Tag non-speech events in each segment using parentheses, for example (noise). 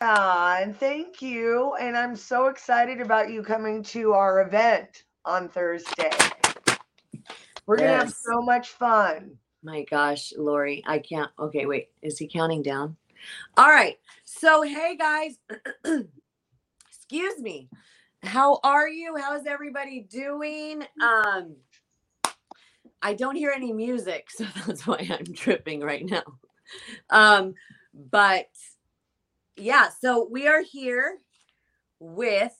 Ah, and thank you. And I'm so excited about you coming to our event on Thursday. We're going to have so much fun. My gosh, Lori, I can't. Okay, wait. Is he counting down? All right. So, hey guys, (clears throat) excuse me. How are you? How's everybody doing? Um, I don't hear any music, (laughs) so that's why I'm tripping right now. Um, but yeah, so we are here with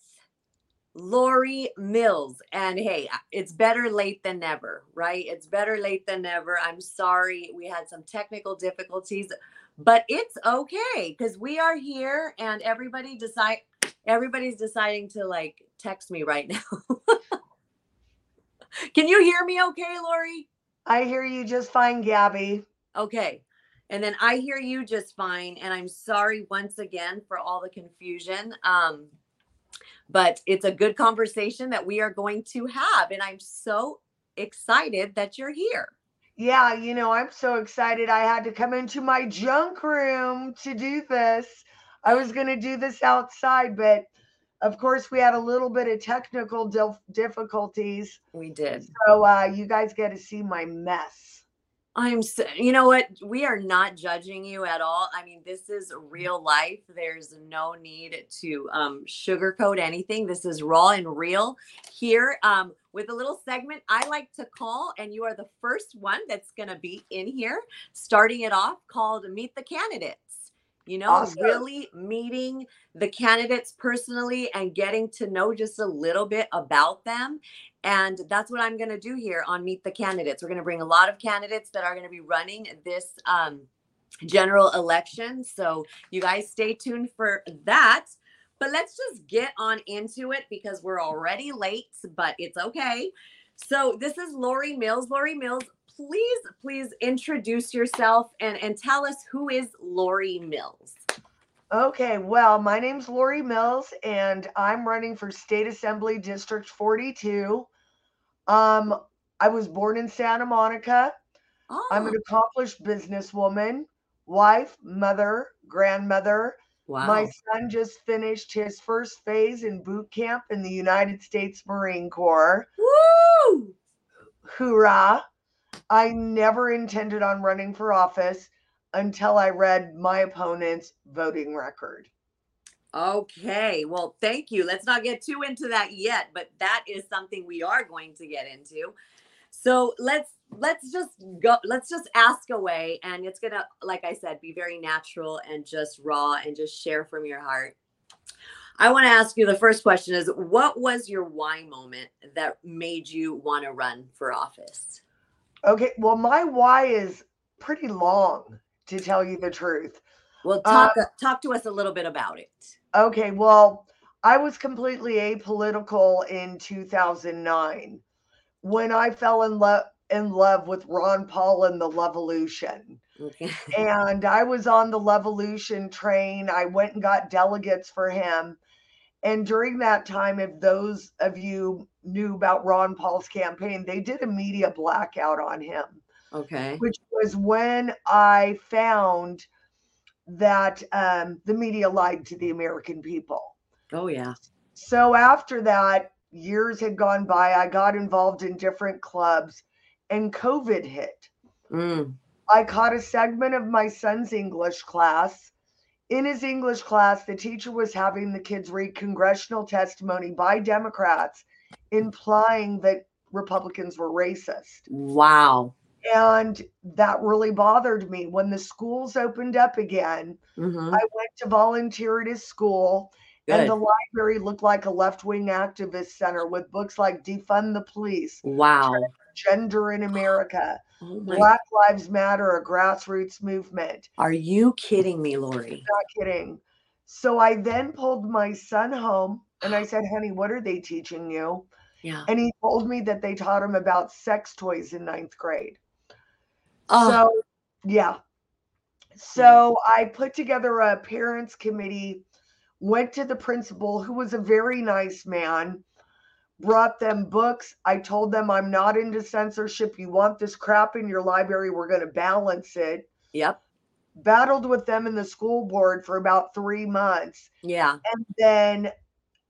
Lori Mills. And hey, it's better late than never, right? It's better late than never. I'm sorry we had some technical difficulties, but it's okay because we are here and everybody decide everybody's deciding to like text me right (laughs) now. Can you hear me okay, Lori? I hear you just fine, Gabby. Okay. And then I hear you just fine. And I'm sorry once again for all the confusion. Um, but it's a good conversation that we are going to have. And I'm so excited that you're here. Yeah, you know, I'm so excited. I had to come into my junk room to do this. I was going to do this outside, but of course, we had a little bit of technical dif- difficulties. We did. So uh, you guys get to see my mess. I'm so, you know what? We are not judging you at all. I mean, this is real life. There's no need to um, sugarcoat anything. This is raw and real here um, with a little segment I like to call, and you are the first one that's going to be in here, starting it off called Meet the Candidates. You know, Awesome. really meeting the candidates personally and getting to know just a little bit about them. And that's what I'm going to do here on Meet the Candidates. We're going to bring a lot of candidates that are going to be running this um, general election. So you guys stay tuned for that. But let's just get on into it because we're already late, but it's okay. So this is Lori Mills. Lori Mills, please, please introduce yourself and, and tell us who is Lori Mills. Okay, well, my name's Lori Mills, and I'm running for State Assembly District 42. Um, I was born in Santa Monica. Oh, I'm an accomplished businesswoman, wife, mother, grandmother. wow. My son just finished his first phase in boot camp in the United States Marine Corps. Woo! Hoorah! I never intended on running for office until I read my opponent's voting record. Okay. Well, thank you. Let's not get too into that yet, but that is something we are going to get into. So let's let's just go let's just ask away and it's gonna like i said be very natural and just raw and just share from your heart i want to ask you the first question is what was your why moment that made you want to run for office Okay, well, my why is pretty long to tell you the truth. well Uh, talk talk to us a little bit about it Okay, well, I was completely apolitical in 2009 when I fell in love in love with Ron Paul and the Levolution. okay (laughs) and I was on the Levolution train. I went and got delegates for him. And during that time, if those of you knew about Ron Paul's campaign, they did a media blackout on him, okay which was when I found that um, the media lied to the American people. oh yeah So after that, years had gone by. I got involved in different clubs, and COVID hit. Mm, I caught a segment of my son's English class. In his English class, the teacher was having the kids read congressional testimony by Democrats implying that Republicans were racist. wow And that really bothered me. When the schools opened up again, Mhm. I went to volunteer at his school, Good. and the library looked like a left wing activist center with books like Defund the Police, wow Gender in America, (gasps) oh Black Lives Matter, a grassroots movement. are you kidding me lori Not kidding. So I then pulled my son home and I said, honey, what are they teaching you? yeah And he told me that they taught him about sex toys in ninth grade. oh So, yeah. So mm. I put together a parents committee, went to the principal, who was a very nice man, brought them books. I told them, I'm not into censorship. You want this crap in your library, we're going to balance it. yep battled with them in the school board for about three months. Yeah. And then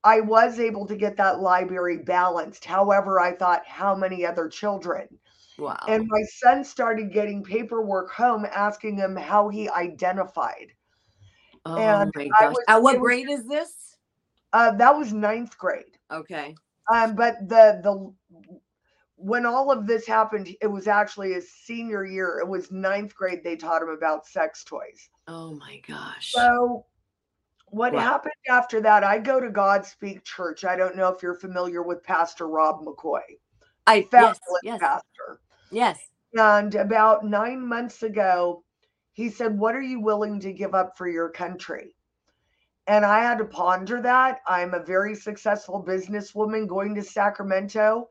I was able to get that library balanced. However, I thought, how many other children? Wow. And my son started getting paperwork home asking him how he identified. oh and my gosh. was- At what it was- grade is this? Uh, that was ninth grade. Okay. Um, but the the when all of this happened, it was actually his senior year. It was ninth grade. They taught him about sex toys. Oh my gosh. So what Wow. happened after that? I go to Godspeak Church. I don't know if you're familiar with Pastor Rob McCoy, I yes, fabulous yes, pastor. yes. And about nine months ago, he said, What are you willing to give up for your country? And I had to ponder that. I'm a very successful businesswoman. Going to Sacramento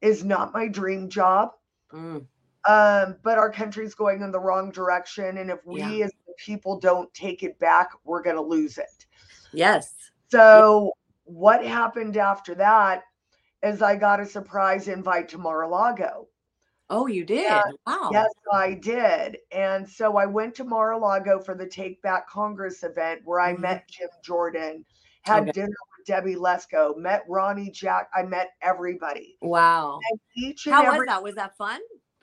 is not my dream job. Mm, Um, but our country's going in the wrong direction. And if we Yeah. as the people don't take it back, we're going to lose it. yes. So, what happened after that is I got a surprise invite to Mar a Lago. Oh, you did. Yeah, wow. Yes, I did. And so I went to Mar a Lago for the Take Back Congress event where I Mhm. met Jim Jordan, had Okay. dinner with Debbie Lesko, met Ronnie Jack. I met everybody. Wow. And each and How every was that? Was that fun?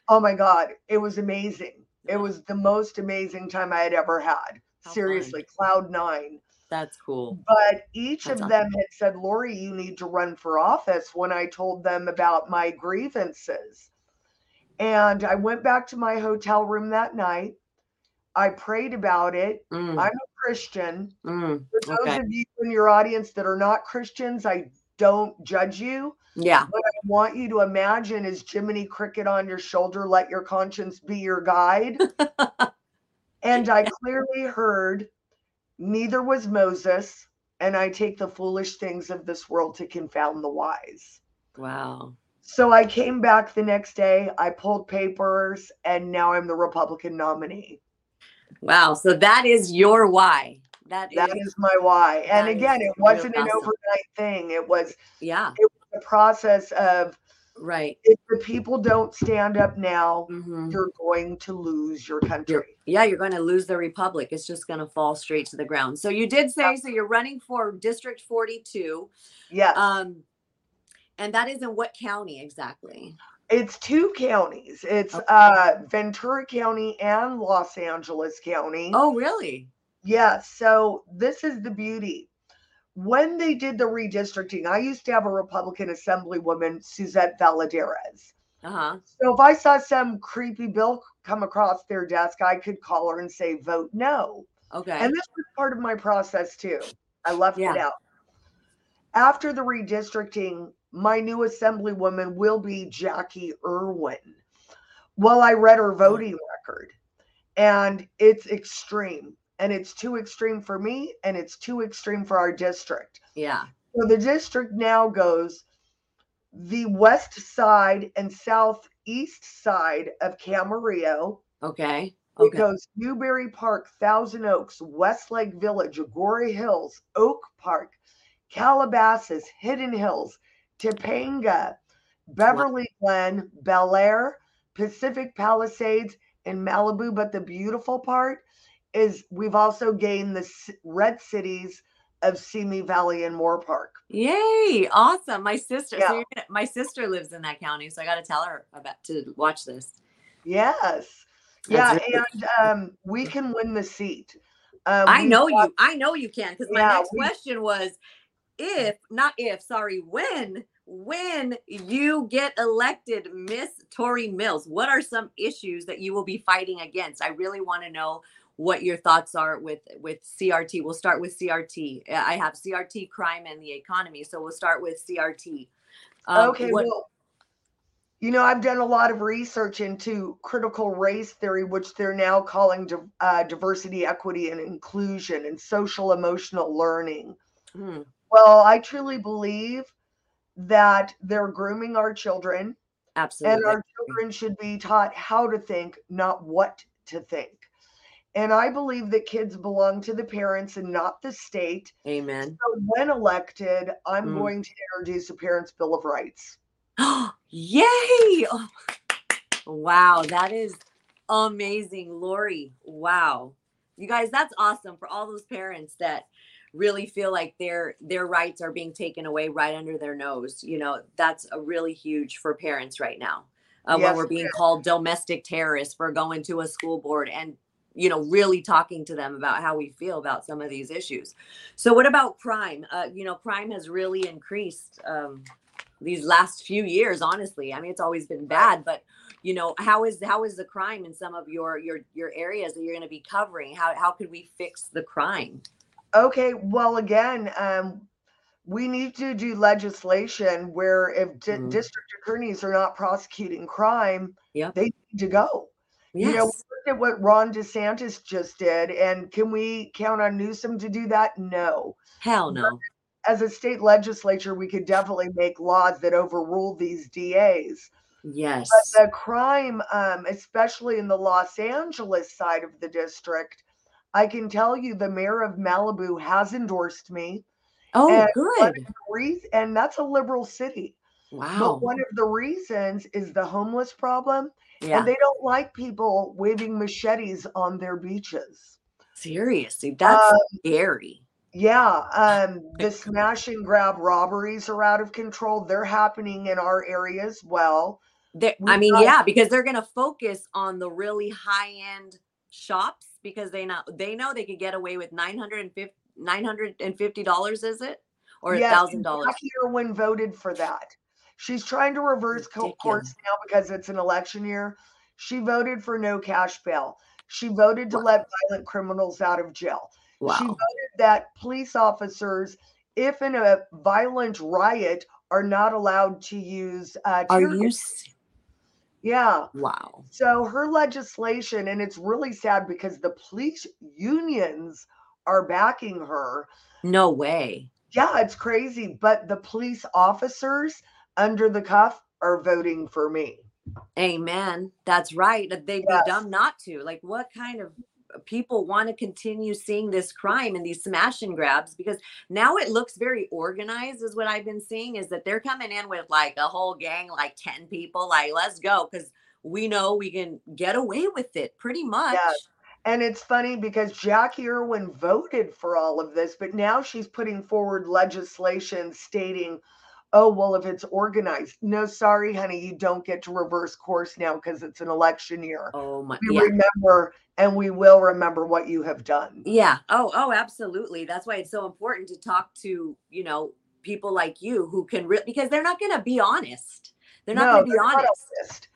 oh my God, it was amazing. It was the most amazing time I had ever had. How Seriously, cloud nine. That's cool. But each That's of awesome. them had said, Lori, you need to run for office when I told them about my grievances. And I went back to my hotel room that night. I prayed about it. Mm, I'm a Christian. mm, For those okay. of you in your audience that are not Christians, I don't judge you. Yeah. What I want you to imagine is Jiminy Cricket on your shoulder. Let your conscience be your guide. (laughs) and I clearly heard, neither was Moses, and I take the foolish things of this world to confound the wise. Wow. So I came back the next day, I pulled papers, and now I'm the Republican nominee. Wow. So that is your why. That is, That is my why. And again, it wasn't an overnight thing. It was yeah. It was a process of Right. if the people don't stand up now, hmm you're going to lose your country. Yeah, you're going to lose the republic. It's just going to fall straight to the ground. So you did say so you're running for District 42. Yeah. Um and that is in what county exactly? It's two counties. It's Okay. uh Ventura County and Los Angeles County. Oh, really? Yeah. So this is the beauty. When they did the redistricting, I used to have a Republican Assemblywoman, Suzette Valladares. Uh-huh. So if I saw some creepy bill come across their desk, I could call her and say, vote no. Okay. And this was part of my process too. I left it out. After the redistricting, my new assemblywoman will be Jacqui Irwin. Well, I read her voting record and it's extreme. And it's too extreme for me and it's too extreme for our district. yeah. So the district now goes the west side and southeast side of Camarillo. Okay. Okay. It goes Newbury Park, Thousand Oaks, Westlake Village, Agoura Hills, Oak Park, Calabasas, Hidden Hills, Topanga, Beverly Glen, Bel Air, Pacific Palisades, and Malibu. But the beautiful part is we've also gained the red cities of Simi Valley and Moorpark. Yay. Awesome. My sister. Yeah. So you're gonna, my sister lives in that county, so I got to tell her about to watch this. Yes. Yeah, and um, we can win the seat. Um, I know you. I know you can because my Yeah, next we- question was if, not if, sorry, when, when you get elected, Miss Tori Mills, what are some issues that you will be fighting against? I really want to know what your thoughts are with with CRT. We'll start with CRT. I have CRT, crime, and the economy. So we'll start with CRT. Um, okay, what- well, you know, I've done a lot of research into critical race theory, which they're now calling di- uh, diversity, equity, and inclusion and social emotional learning. Hmm, Well, I truly believe that they're grooming our children, absolutely. and our children should be taught how to think, not what to think. And I believe that kids belong to the parents and not the state. Amen. So when elected, I'm Mm. going to introduce a Parents' Bill of Rights. (gasps) Yay! Oh, wow, that is Amazing, Lori. Wow. You guys, that's awesome for all those parents that really feel like their their rights are being taken away right under their nose. You know, that's a really huge for parents right now. Uh, Yes, when we're being called domestic terrorists for going to a school board and you know really talking to them about how we feel about some of these issues. So what about crime? Uh, you know crime has really increased um, these last few years honestly. I mean it's always been bad but you know how is how is the crime in some of your your your areas that you're going to be covering? How how could we fix the crime Okay, well, again, um, we need to do legislation where if di- Mhm. district attorneys are not prosecuting crime, Yep. they need to go. yes You know, look at what Ron DeSantis just did, and can we count on Newsom to do that? No. hell no As a state legislature, we could definitely make laws that overrule these DAs. yes But the crime, um, especially in the Los Angeles side of the district, I can tell you the mayor of Malibu has endorsed me. oh and good And that's a liberal city. wow But one of the reasons is the homeless problem. yeah And they don't like people waving machetes on their beaches. seriously that's Uh, scary Yeah, um, (laughs) the smash and grab robberies are out of control. They're happening in our area as well. I mean, got- yeah, because they're going to focus on the really high end shops because they know they know they could get away with 950 $950 is it or a thousand and dollars Irwin voted for that. She's trying to reverse co- course now because it's an election year. She voted for no cash bail. She voted to Wow. let violent criminals out of jail. She voted that police officers, if in a violent riot, are not allowed to use uh, are you Yeah. wow So her legislation, and it's really sad because the police unions are backing her. no way Yeah, it's crazy. But the police officers under the cuff are voting for me. amen that's right they'd Yes. be dumb not to like what kind of people want to continue seeing this crime and these smash and grabs because now it looks very organized is what i've been seeing is that they're coming in with like a whole gang like 10 people like let's go because we know we can get away with it pretty much Yes. And it's funny because Jacqui Irwin voted for all of this, but now she's putting forward legislation stating, oh, well, if it's organized, no, sorry, honey, you don't get to reverse course now because it's an election year. oh my We yeah remember and we will remember what you have done. Yeah. Oh, oh, absolutely. That's why it's so important to talk to, you know, people like you who can really because they're not going to be honest. They're not No, going to be honest. honest.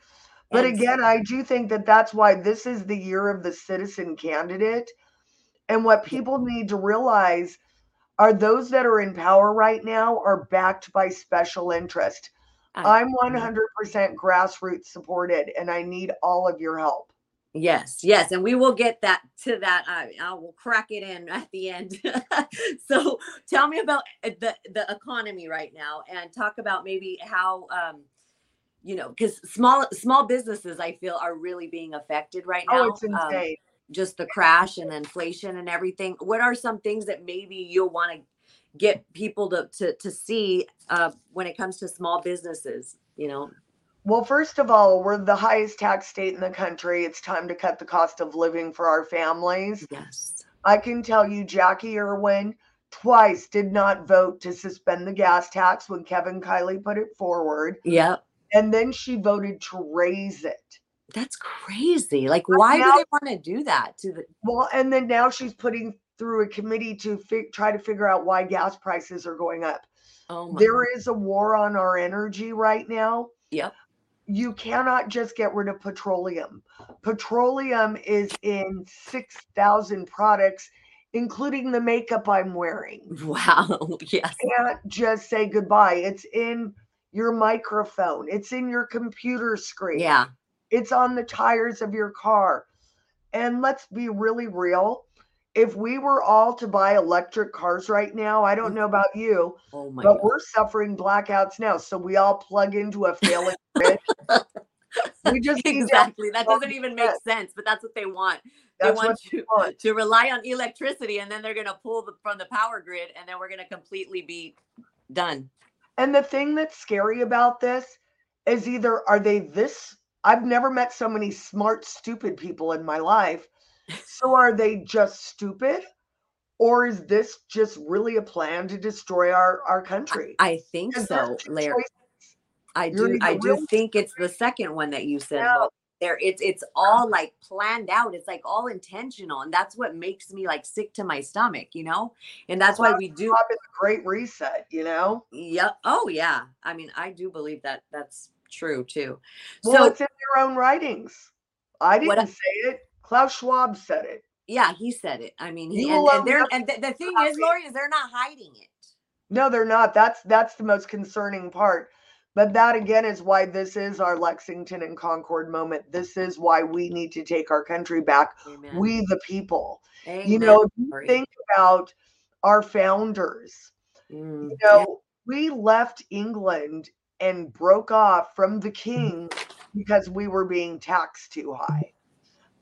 But And- again, I do think that that's why this is the year of the citizen candidate. And what people need to realize are those that are in power right now are backed by special interest. I'm 100% grassroots supported and I need all of your help. Yes, yes, and we will get that to that. I, I will crack it in at the end. (laughs) so, tell me about uh, the the economy right now, and talk about maybe how, um, you know, because small small businesses I feel are really being affected right now. Oh, it's Um, insane. just the crash and inflation and everything what are some things that maybe you'll want to get people to to, to see uh, when it comes to small businesses you know Well, first of all, we're the highest tax state in the country. It's time to cut the cost of living for our families. yes I can tell you, Jacqui Irwin twice did not vote to suspend the gas tax when Kevin Kiley put it forward. yep And then she voted to raise it. that's crazy like why now- do they want to do that to the Well, and then now she's putting through a committee to fi- try to figure out why gas prices are going up. oh my There is a war on our energy right now. Yep. You cannot just get rid of petroleum. Petroleum is in 6,000 products, including the makeup I'm wearing. (laughs) wow yes can't just say goodbye. It's in your microphone, it's in your computer screen, yeah it's on the tires of your car. And let's be really real. If we were all to buy electric cars right now, I don't know about you, oh but god we're suffering blackouts now. So we all plug into a failing (laughs) grid. (laughs) we just exactly that doesn't even make sense. but that's what they want they that's want you want. to rely on electricity and then they're going to pull the, from the power grid and then we're going to completely be done And the thing that's scary about this is either are they this I've never met so many smart, stupid people in my life. So are they just stupid? Or is this just really a plan to destroy our, our country? I think so, Larry. choices. I You're do. I do think it's the second one that you said. Yeah. There, it's it's all like planned out. It's like all intentional, and that's what makes me like sick to my stomach, you know. And that's why we do. The Great Reset, you know? Yep. Oh yeah. I mean, I do believe that that's true too. Well, so it's in their own writings. I didn't What- say it. Klaus Schwab said it. yeah, he said it. I mean, he, and, and they're and the, the thing is, Lori, is they're not hiding it. No, they're not. That's that's the most concerning part. But that again is why this is our Lexington and Concord moment. This is why we need to take our country back. Amen. We the people. Amen. You know, if you think about our founders. Mm, You yeah. know, we left England and broke off from the king because we were being taxed too high.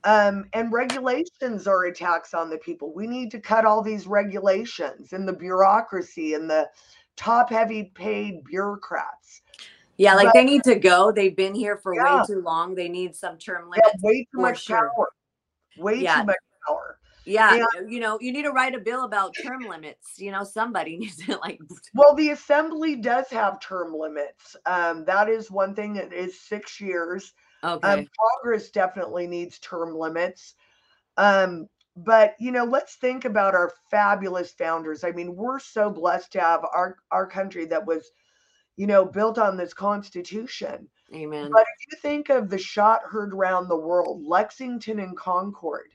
Um, and regulations are attacks on the people. We need to cut all these regulations and the bureaucracy and the top heavy paid bureaucrats. Yeah, like But- they need to go. They've been here for Yeah. way too long. They need some term limits. have way too much sure. power. Way Yeah. too much power. Yeah, Yeah. you know, you need to write a bill about term limits. You know, somebody (laughs) needs to like. Well, the assembly does have term limits. Um, that is one thing. It is six years. Okay. Um, Congress definitely needs term limits. Um, but you know, let's think about our fabulous founders. I mean, we're so blessed to have our our country that was, you know, built on this Constitution. Amen. But if you think of the shot heard around the world, Lexington and Concord,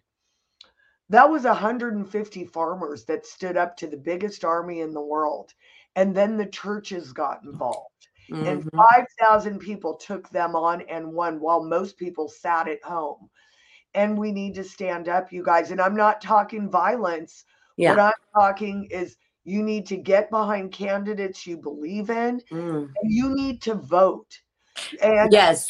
that was 150 farmers that stood up to the biggest army in the world. And then the churches got involved. And Mhm. 5,000 people took them on and won while most people sat at home. And we need to stand up, you guys. And I'm not talking violence. What I'm talking is you need to get behind candidates you believe in Mm. and you need to vote. And Yes.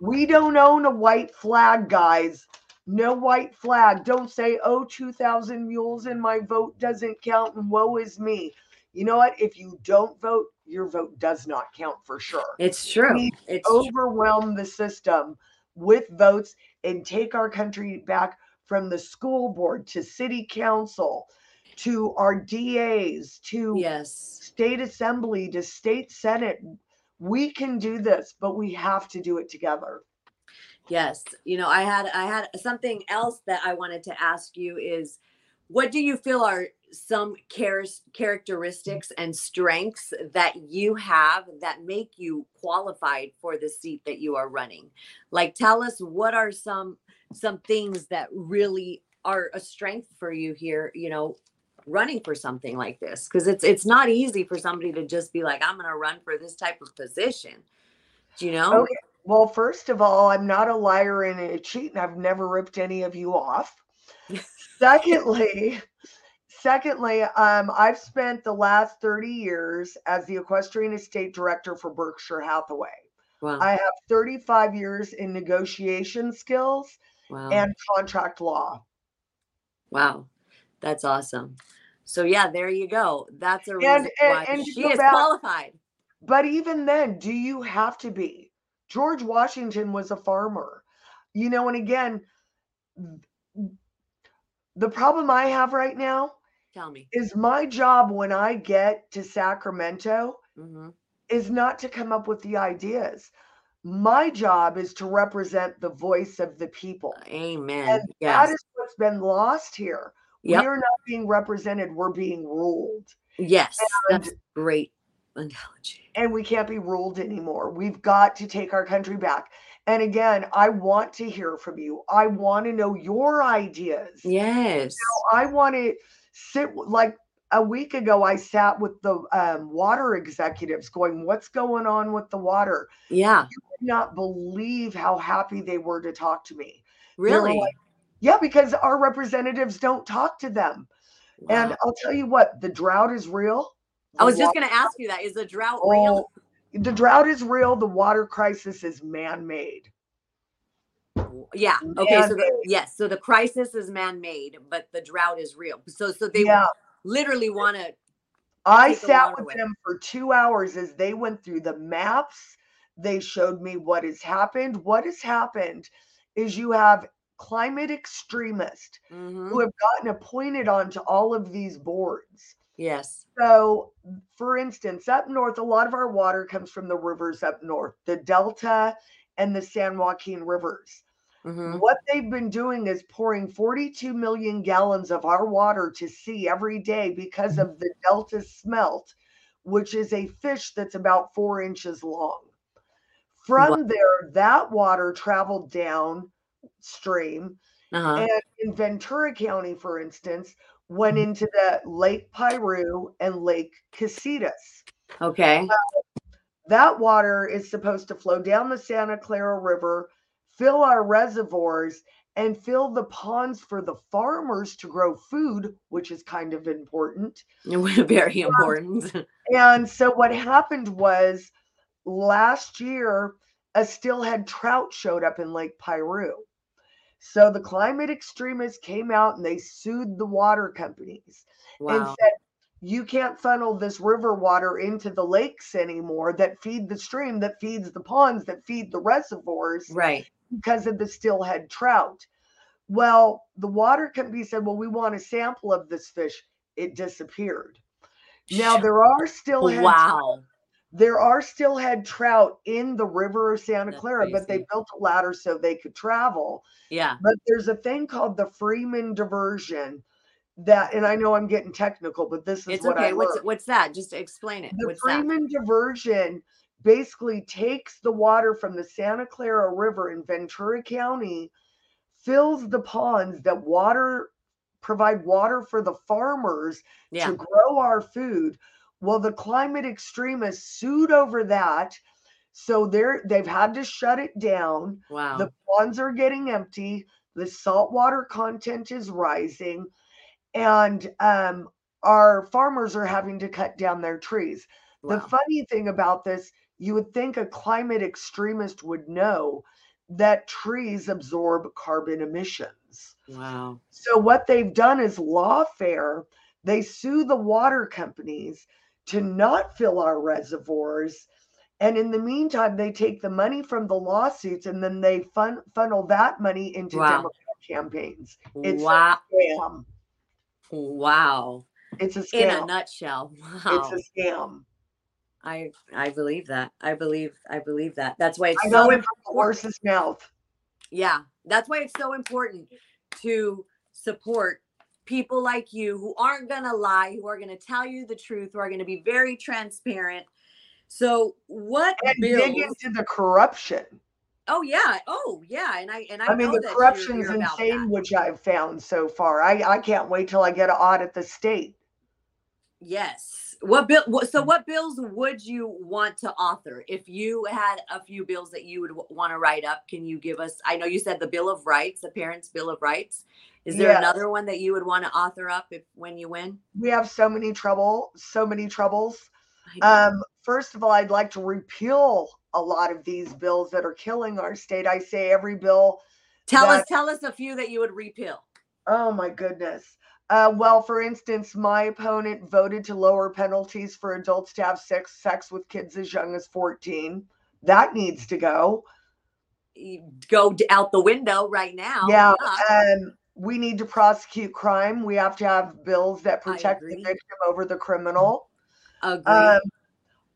we don't own a white flag, guys. No white flag. Don't say, oh, 2,000 mules and my vote doesn't count and woe is me. You know what? If you don't vote, your vote does not count for sure. It's true. need It's true. Overwhelm the system with votes and take our country back from the school board to city council to our DAs to yes. state assembly to state senate. We can do this, but we have to do it together. Yes. You know, I had I had something else that I wanted to ask you is what do you feel are some char- characteristics and strengths that you have that make you qualified for the seat that you are running? Like tell us what are some some things that really are a strength for you here, you know, running for something like this because it's it's not easy for somebody to just be like I'm going to run for this type of position. Do you know? Oh, okay. Well, first of all, I'm not a liar and a cheat, and I've never ripped any of you off. (laughs) secondly, secondly, um, I've spent the last 30 years as the equestrian estate director for Berkshire Hathaway. Wow. I have 35 years in negotiation skills wow. and contract law. Wow, that's awesome. So yeah, there you go. That's a reason And- and- and she is back- qualified. But even then, do you have to be? George Washington was a farmer. You know, and again, the problem I have right now Tell me. is my job when I get to Sacramento hmm is not to come up with the ideas. My job is to represent the voice of the people. Amen. And yes. that is what's been lost here. Yep. We are not being represented, we're being ruled. yes. and- That's great analogy. and we can't be ruled anymore. We've got to take our country back. And again, I want to hear from you. I want to know your ideas. Yes. I want to sit like a week ago. I sat with the um, water executives, going, "What's going on with the water?" Yeah. you Could not believe how happy they were to talk to me. Really. like, yeah, because our representatives don't talk to them. And I'll tell you what, the drought is real. I was The just going to ask you that. Is the drought real? Oh, the drought is real. The water crisis is man-made. Yeah. Okay. So the, yes. So the crisis is man-made, but the drought is real. So so they yeah, literally want to. I sat with away. them for two hours as they went through the maps, They showed me what has happened. What has happened is you have climate extremists Mhm. who have gotten appointed onto all of these boards. Yes. So, for instance, up north, a lot of our water comes from the rivers up north, the Delta and the San Joaquin rivers. Mhm. What they've been doing is pouring 42 million gallons of our water to sea every day because of the Delta smelt, which is a fish that's about four inches long. From there, that water traveled downstream Uh-huh. and in Ventura County, for instance, went into the Lake Piru and Lake Casitas. Okay. That water is supposed to flow down the Santa Clara River, fill our reservoirs, and fill the ponds for the farmers to grow food, which is kind of important. (laughs) Very um, important. (laughs) And so what happened was last year, a steelhead trout showed up in Lake Piru. So the climate extremists came out and they sued the water companies and Wow. said, you can't funnel this river water into the lakes anymore that feed the stream, that feeds the ponds, that feed the reservoirs Right. because of the steelhead trout. Well, the water company said, well, we want a sample of this fish. It disappeared. Now there are steelhead Wow. there are steelhead trout in the river of Santa That's Clara, but they built a ladder so they could travel. Yeah. But there's a thing called the Freeman diversion that, and I know I'm getting technical, but this is It's what I okay. What's learned. what's that? Just explain it. The What's that? Freeman diversion basically takes the water from the Santa Clara River in Ventura County, fills the ponds that water provide water for the farmers Yeah. to grow our food. Well, the climate extremists sued over that. So they're they've had to shut it down. Wow. The ponds are getting empty. The saltwater content is rising. And um, our farmers are having to cut down their trees. The funny thing about this, you would think a climate extremist would know that trees absorb carbon emissions. Wow. So what they've done is lawfare. They sue the water companies to not fill our reservoirs. And in the meantime, they take the money from the lawsuits and then they fun- funnel that money into Wow. Democrat campaigns. It's wow. scam. Wow. It's a scam. In a nutshell. Wow. (laughs) It's a scam. I I believe that. I believe I believe that. That's why it's I so it important. from the horse's mouth. Yeah, that's why it's so important to support people like you who aren't going to lie, who are going to tell you the truth, who are going to be very transparent. So, what And dig into the corruption. Oh yeah, oh yeah, and I and I, I mean, the corruption's insane, which I've found so far. I, I can't wait till I get an audit the state. Yes. What bill? What, so, what bills would you want to author if you had a few bills that you would want to write up? Can you give us? I know you said the Bill of Rights, the Parents' Bill of Rights. Is there Yes. another one that you would want to author up if when you win? We have so many trouble, so many troubles. Um, first of all, I'd like to repeal a lot of these bills that are killing our state. I say every bill. tell us, tell us a few that you would repeal. Oh my goodness. Uh, well, for instance, my opponent voted to lower penalties for adults to have sex sex with kids as young as 14. That needs to go. You Go out the window right now. Yeah. Um, we need to prosecute crime. We have to have bills that protect the victim over the criminal. Agree. Um,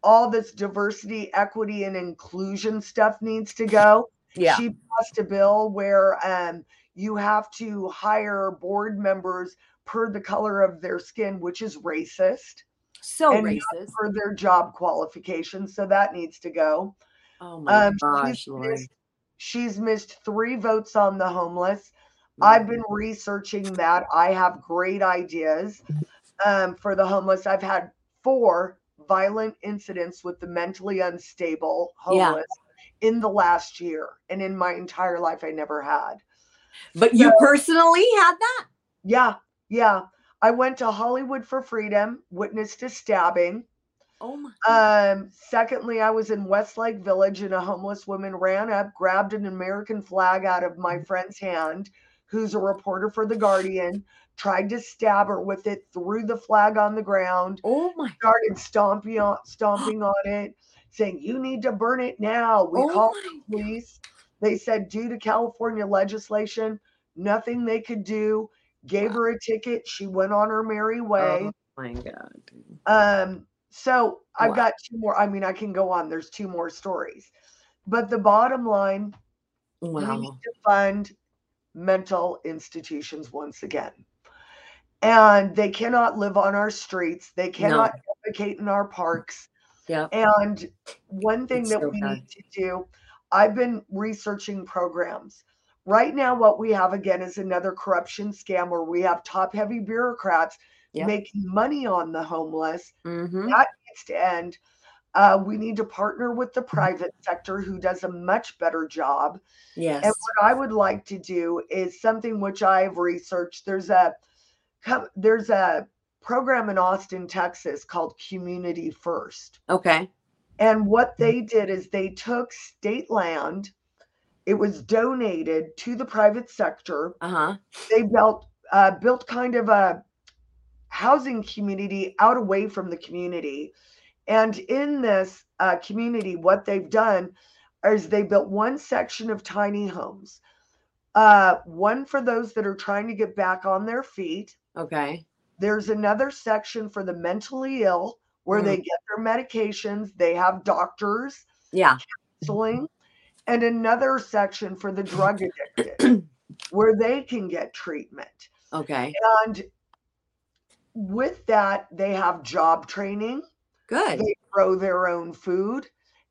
all this diversity, equity, and inclusion stuff needs to go. yeah. She passed a bill where um, you have to hire board members per the color of their skin, which is racist, so racist. for their job qualifications. So that needs to go. Oh my Um, gosh, she's, missed, she's missed three votes on the homeless. I've Mm. been researching that. I have great ideas um, for the homeless. I've had four violent incidents with the mentally unstable Yeah. homeless in the last year. And in my entire life, I never had. But you personally had that? Yeah, yeah. I went to Hollywood for Freedom, witnessed a stabbing. Oh my. Um, secondly, I was in Westlake Village and a homeless woman ran up, grabbed an American flag out of my friend's hand, who's a reporter for The Guardian, tried to stab her with it, threw the flag on the ground, Oh my. started stomping on stomping on it, saying, You need to burn it now. We Oh called the police. They said, due to California legislation, nothing they could do. Gave her a ticket. She went on her merry way. Oh my god. Um, so I've Wow. got two more. I mean, I can go on. There's two more stories. But the bottom line, we need to fund mental institutions once again. And they cannot live on our streets. They cannot advocate in our parks. Yeah. And one thing It's that so we bad. need to do, I've been researching programs. Right now, what we have again is another corruption scam where we have top heavy bureaucrats making money on the homeless. Mm-hmm. That needs to end. Uh, we need to partner with the private sector who does a much better job. Yes. And what I would like to do is something which I've researched. There's a there's a program in Austin, Texas called Community First. Okay. And what they did is they took state land, it was donated to the private sector. Uh-huh. They built uh, built kind of a housing community out away from the community. And in this uh, community, what they've done is they built one section of tiny homes, uh, one for those that are trying to get back on their feet. Okay. There's another section for the mentally ill where they mm. get their medications, they have doctors, Yeah. counseling, and another section for the drug addicted (clears throat) where they can get treatment. Okay. And with that, they have job training, Good. they grow their own food,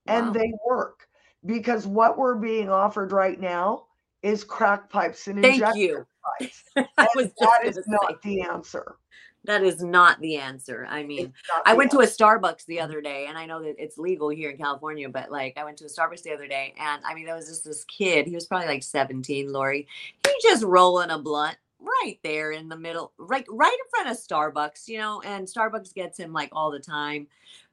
and Wow. they work. Because what we're being offered right now is crack pipes and Thank you. Sites. (laughs) I was just That is say, not the answer. that is not the answer. I mean, I went to a. Starbucks the other day, and I know that it's legal here in California, but like I went to a Starbucks the other day, and I mean, there was just this kid. He was probably like 17, Lori. He just rolling a blunt right there in the middle, right, right in front of Starbucks, you know, and Starbucks gets him like all the time.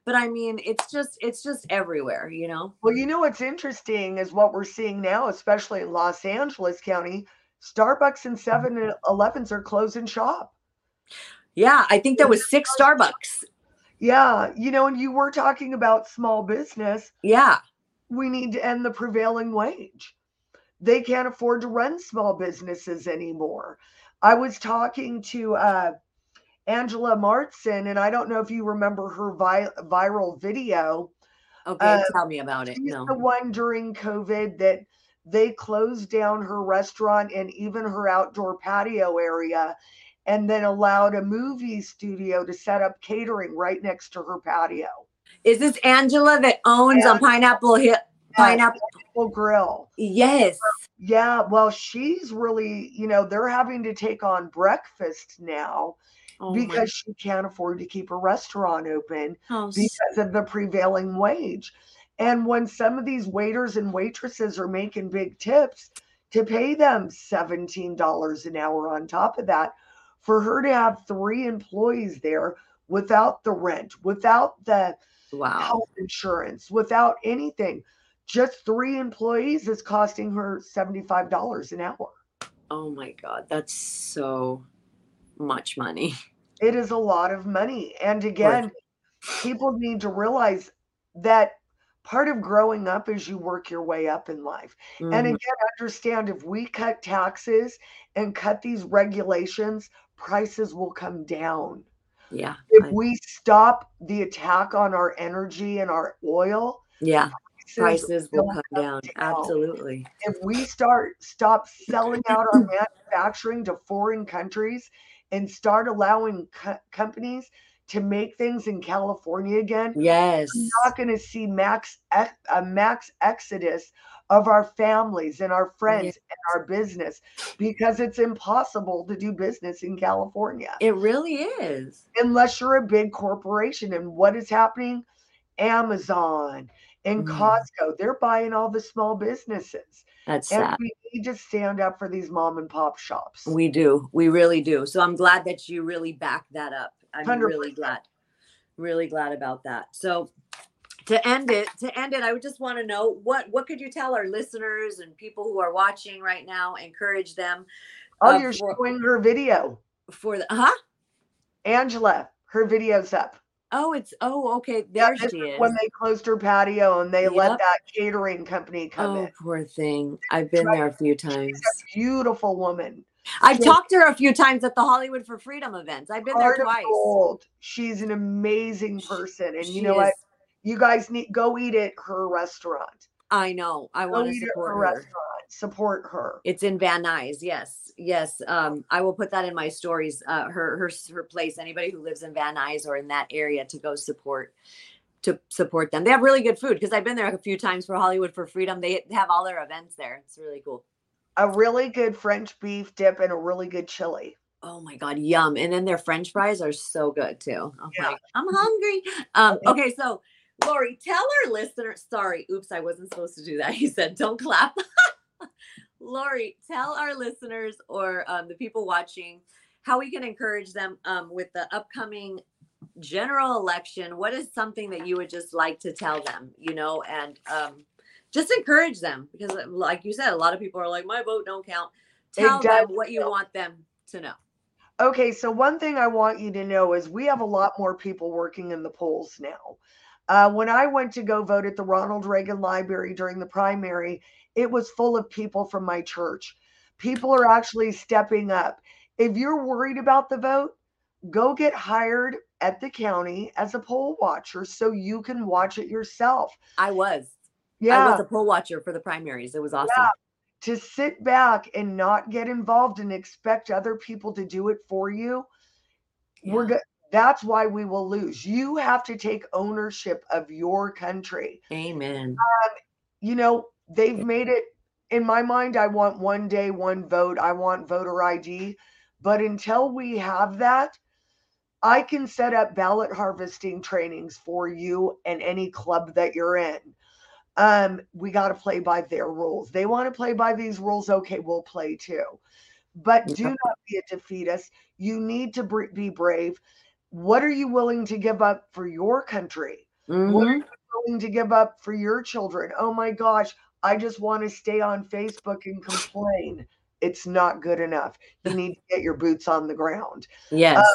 But I mean, it's just, it's just everywhere, you know? Well, you know what's interesting is what we're seeing now, especially in Los Angeles County. Starbucks and 7 Elevens are closing shop. Yeah, I think there was six Starbucks. Yeah, you know, and you were talking about small business. Yeah. We need to end the prevailing wage. They can't afford to run small businesses anymore. I was talking to uh, Angela Marsden, and I don't know if you remember her vi- viral video. Okay, Uh, tell me about it. She's No. the one during COVID that they closed down her restaurant and even her outdoor patio area and then allowed a movie studio to set up catering right next to her patio. Is this Angela that owns a Pineapple Hill? Pineapple. Grill. Yes. Yeah, well, she's really, you know, they're having to take on breakfast now Oh because she can't afford to keep a restaurant open oh, house. because of the prevailing wage. And when some of these waiters and waitresses are making big tips, to pay them $17 an hour on top of that, for her to have three employees there without the rent, without the Wow. health insurance, without anything, just three employees is costing her $75 an hour. Oh my God. That's so much money. It is a lot of money. And again, people need to realize that part of growing up is you work your way up in life. And Mhm. again, understand if we cut taxes and cut these regulations, prices will come down. yeah. If I- we stop the attack on our energy and our oil, yeah. prices Prices will will come come down. down. Absolutely. if we start stop selling out our manufacturing to foreign countries and start allowing co- companies to make things in California again, Yes. we're not going to see max a max exodus of our families and our friends and our business because it's impossible to do business in California It really is. unless you're a big corporation. And what is happening? Amazon and Mm. Costco, they're buying all the small businesses. That's And sad. we need to stand up for these mom and pop shops. We do. We really do. So I'm glad that you really back that up. I'm 100%. really glad. Really glad about that. So to end it, to end it, I would just want to know what what could you tell our listeners and people who are watching right now, encourage them oh, uh, you're for, showing her video. for the huh? Angela, her video's up. Oh, it's oh okay. Yeah, There this she is when they closed her patio and they let that catering company come Oh, in. poor thing. I've been Right. there a few times. a beautiful woman. I've talked to her a few times at the Hollywood for Freedom events. I've been there Heart twice. gold. She's an amazing person. And She you know what? You guys need go eat at her restaurant. I know. I Go want to support her her. restaurant. Support her. It's in Van Nuys. Yes, yes. Um, I will put that in my stories. Uh, her her her place. Anybody who lives in Van Nuys or in that area to go support to support them. They have really good food because I've been there a few times for Hollywood for Freedom. They have all their events there. It's really cool. A really good French beef dip and a really good chili. Oh my god, yum! And then their French fries are so good too. I'm Yeah. like, I'm hungry. Um, okay, so Lori, tell our listeners. Sorry, oops, I wasn't supposed to do that. (laughs) He said, "Don't clap." (laughs) Lori, tell our listeners or um, the people watching how we can encourage them um, with the upcoming general election. What is something that you would just like to tell them? You know, and um, just encourage them because, uh, like you said, a lot of people are like, "My vote don't count." Tell them what you count. want them to know. Okay, so one thing I want you to know is we have a lot more people working in the polls now. Uh, when I went to go vote at the Ronald Reagan Library during the primary, it was full of people from my church. People are actually stepping up. If you're worried about the vote, go get hired at the county as a poll watcher so you can watch it yourself. I was. Yeah. I was a poll watcher for the primaries. It was awesome. Yeah. to sit back and not get involved and expect other people to do it for you we're Yeah. good that's why we will lose you have to take ownership of your country Amen. Um, you know they've made it in my mind i want one day one vote i want voter id but until we have that i can set up ballot harvesting trainings for you and any club that you're in um we got to play by their rules. They want to play by these rules okay we'll play too. But do not be a defeatist. You need to be brave. What are you willing to give up for your country? What are Mhm. you willing to give up for your children? Oh my gosh i just want to stay on facebook and complain. It's not good enough. You need to get your boots on the ground. Yes.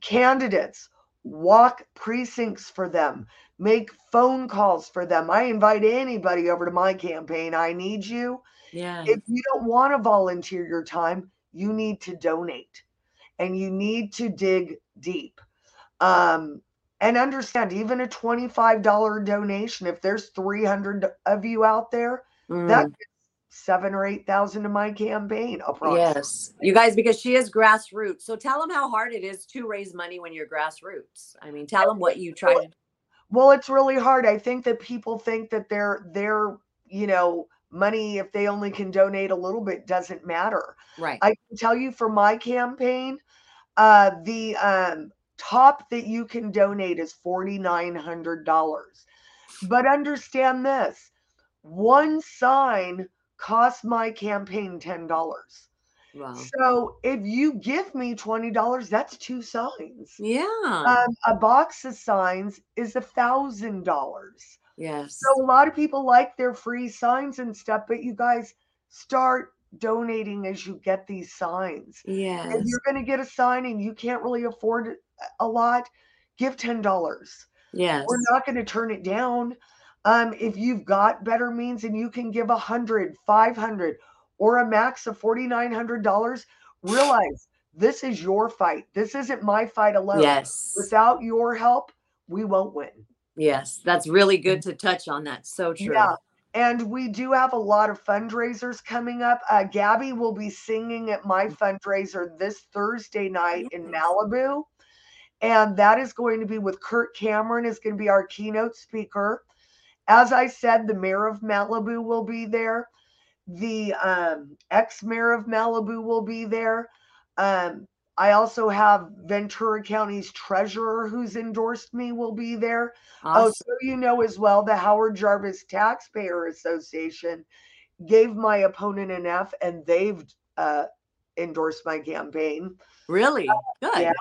candidates walk precincts for them make phone calls for them. I invite anybody over to my campaign. I need you. Yeah. if you don't want to volunteer your time you need to donate and you need to dig deep. Um, and understand even a $25 donation if there's 300 of you out there that Mm, gets seven or eight thousand to my campaign yes. You guys, because she is grassroots. So tell them how hard it is to raise money when you're grassroots. I mean, tell them what you try to. Well, it's really hard. I think that people think that their their you know money, if they only can donate a little bit, doesn't matter. Right. I can tell you for my campaign, uh, the um, top that you can donate is forty nine hundred dollars. But understand this: one sign cost my campaign ten dollars. wow. So if you give me twenty dollars, that's two signs. Yeah. Um, a box of signs is a thousand dollars. yes. So a lot of people like their free signs and stuff, but you guys start donating as you get these signs. Yeah. If you're going to get a sign and you can't really afford a lot, give ten dollars. Yes. We're not going to turn it down. Um, if you've got better means and you can give a hundred, five hundred, or a max of forty nine hundred dollars, realize this is your fight. This isn't my fight alone. Yes. Without your help, we won't win. Yes. That's really good to touch on that. So true. Yeah. And we do have a lot of fundraisers coming up. Uh, Gabby will be singing at my fundraiser this Thursday night in Malibu. And that is going to be with Kirk Cameron is going to be our keynote speaker. As I said, the mayor of Malibu will be there. The um, ex-mayor of Malibu will be there. Um, I also have Ventura County's treasurer who's endorsed me will be there. Oh, so you know as well, the Howard Jarvis Taxpayer Association gave my opponent an F, and they've uh, endorsed my campaign. Really good. yeah.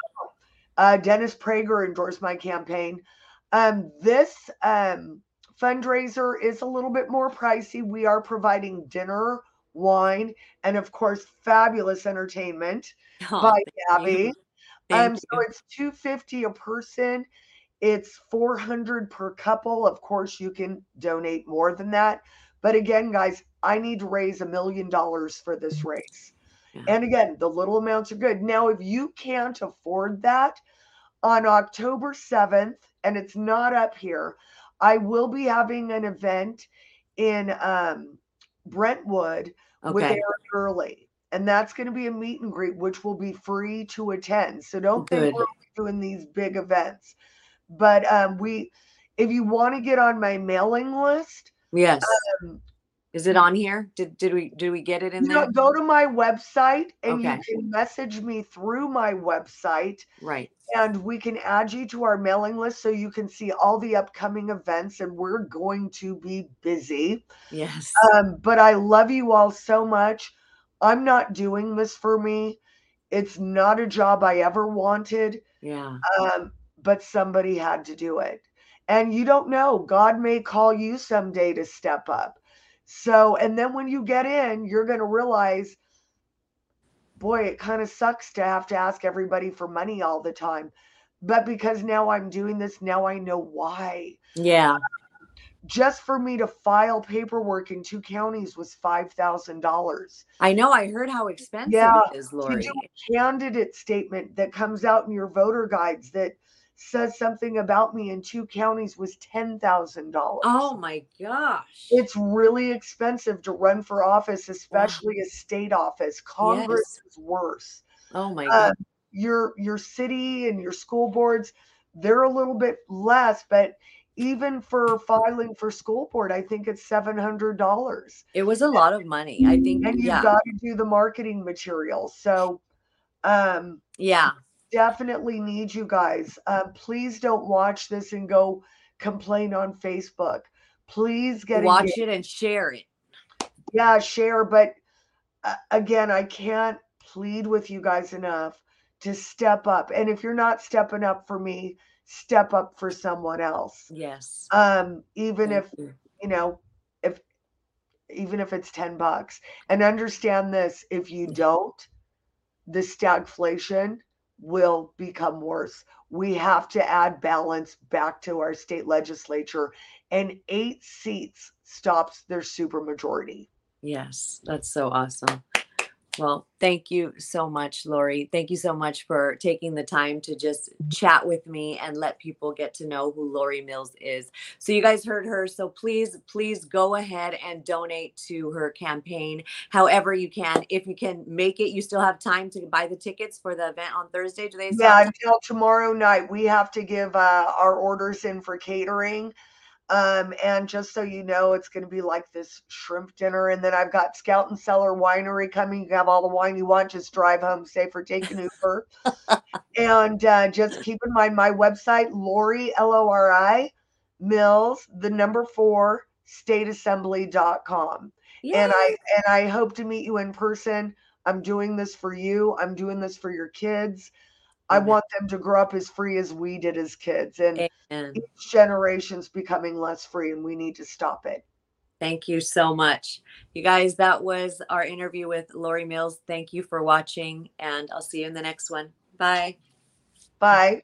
Uh, Dennis Prager endorsed my campaign. Um, this um, fundraiser is a little bit more pricey. We are providing dinner, wine, and of course, fabulous entertainment (laughs) Oh, by Gabby. Um, so it's two fifty a person. It's 400 per couple. Of course, you can donate more than that. But again, guys, I need to raise a million dollars for this race. Yeah. And again, the little amounts are good. Now, if you can't afford that, on October 7th, and it's not up here, I will be having an event in um, Brentwood okay. with Aaron Early. And that's going to be a meet and greet, which will be free to attend. So don't Good. think we're doing these big events. But um, we, if you want to get on my mailing list, yes, um, is it on here? Did did we did we get it in there? Go to my website and okay. you can message me through my website. Right. And we can add you to our mailing list so you can see all the upcoming events and we're going to be busy. Yes. Um, but I love you all so much. I'm not doing this for me. It's not a job I ever wanted. Yeah. Um, but somebody had to do it. And you don't know, God may call you someday to step up. So, and then when you get in, you're going to realize, boy, it kind of sucks to have to ask everybody for money all the time. But because now I'm doing this, now I know why. Yeah. Just for me to file paperwork in two counties was five thousand dollars. I know. I heard how expensive yeah, it is, Lori. To do a candidate statement that comes out in your voter guides that says something about me in two counties was $10,000. Oh my gosh. It's really expensive to run for office, especially wow. a state office. Congress yes. is worse. Oh my god. Uh, your your city and your school boards, they're a little bit less, but even for filing for school board, I think it's seven hundred dollars. It was a lot of money. I think, and you've yeah. got to do the marketing material. So, um, yeah, definitely need you guys. Uh, please don't watch this and go complain on Facebook. Please get watch engaged. it and share it. Yeah, share. But uh, again, I can't plead with you guys enough to step up. And if you're not stepping up for me, step up for someone else. Yes. Um, even Thank if you. you know, if even if it's 10 bucks. And understand this, if you (laughs) don't, the stagflation will become worse. We have to add balance back to our state legislature, and eight seats stops their supermajority. Yes, that's so awesome. Well, thank you so much, Lori. Thank you so much for taking the time to just chat with me and let people get to know who Lori Mills is. So, you guys heard her. So, please, please go ahead and donate to her campaign however you can. If you can make it, you still have time to buy the tickets for the event on Thursday. Do they? Yeah, until tomorrow night. We have to give uh, our orders in for catering. Um, and just so you know, it's going to be like this shrimp dinner. And then I've got Scout and Cellar Winery coming. You can have all the wine you want. Just drive home safe or take an Uber. (laughs) and uh, just keep in mind my website, Lori, L O R I, Mills, the number four, stateassembly.com. Yay. And I and I hope to meet you in person. I'm doing this for you. I'm doing this for your kids. I want them to grow up as free as we did as kids. And Amen. each generation's becoming less free, and we need to stop it. Thank you so much. You guys, that was our interview with Lori Mills. Thank you for watching, and I'll see you in the next one. Bye. Bye.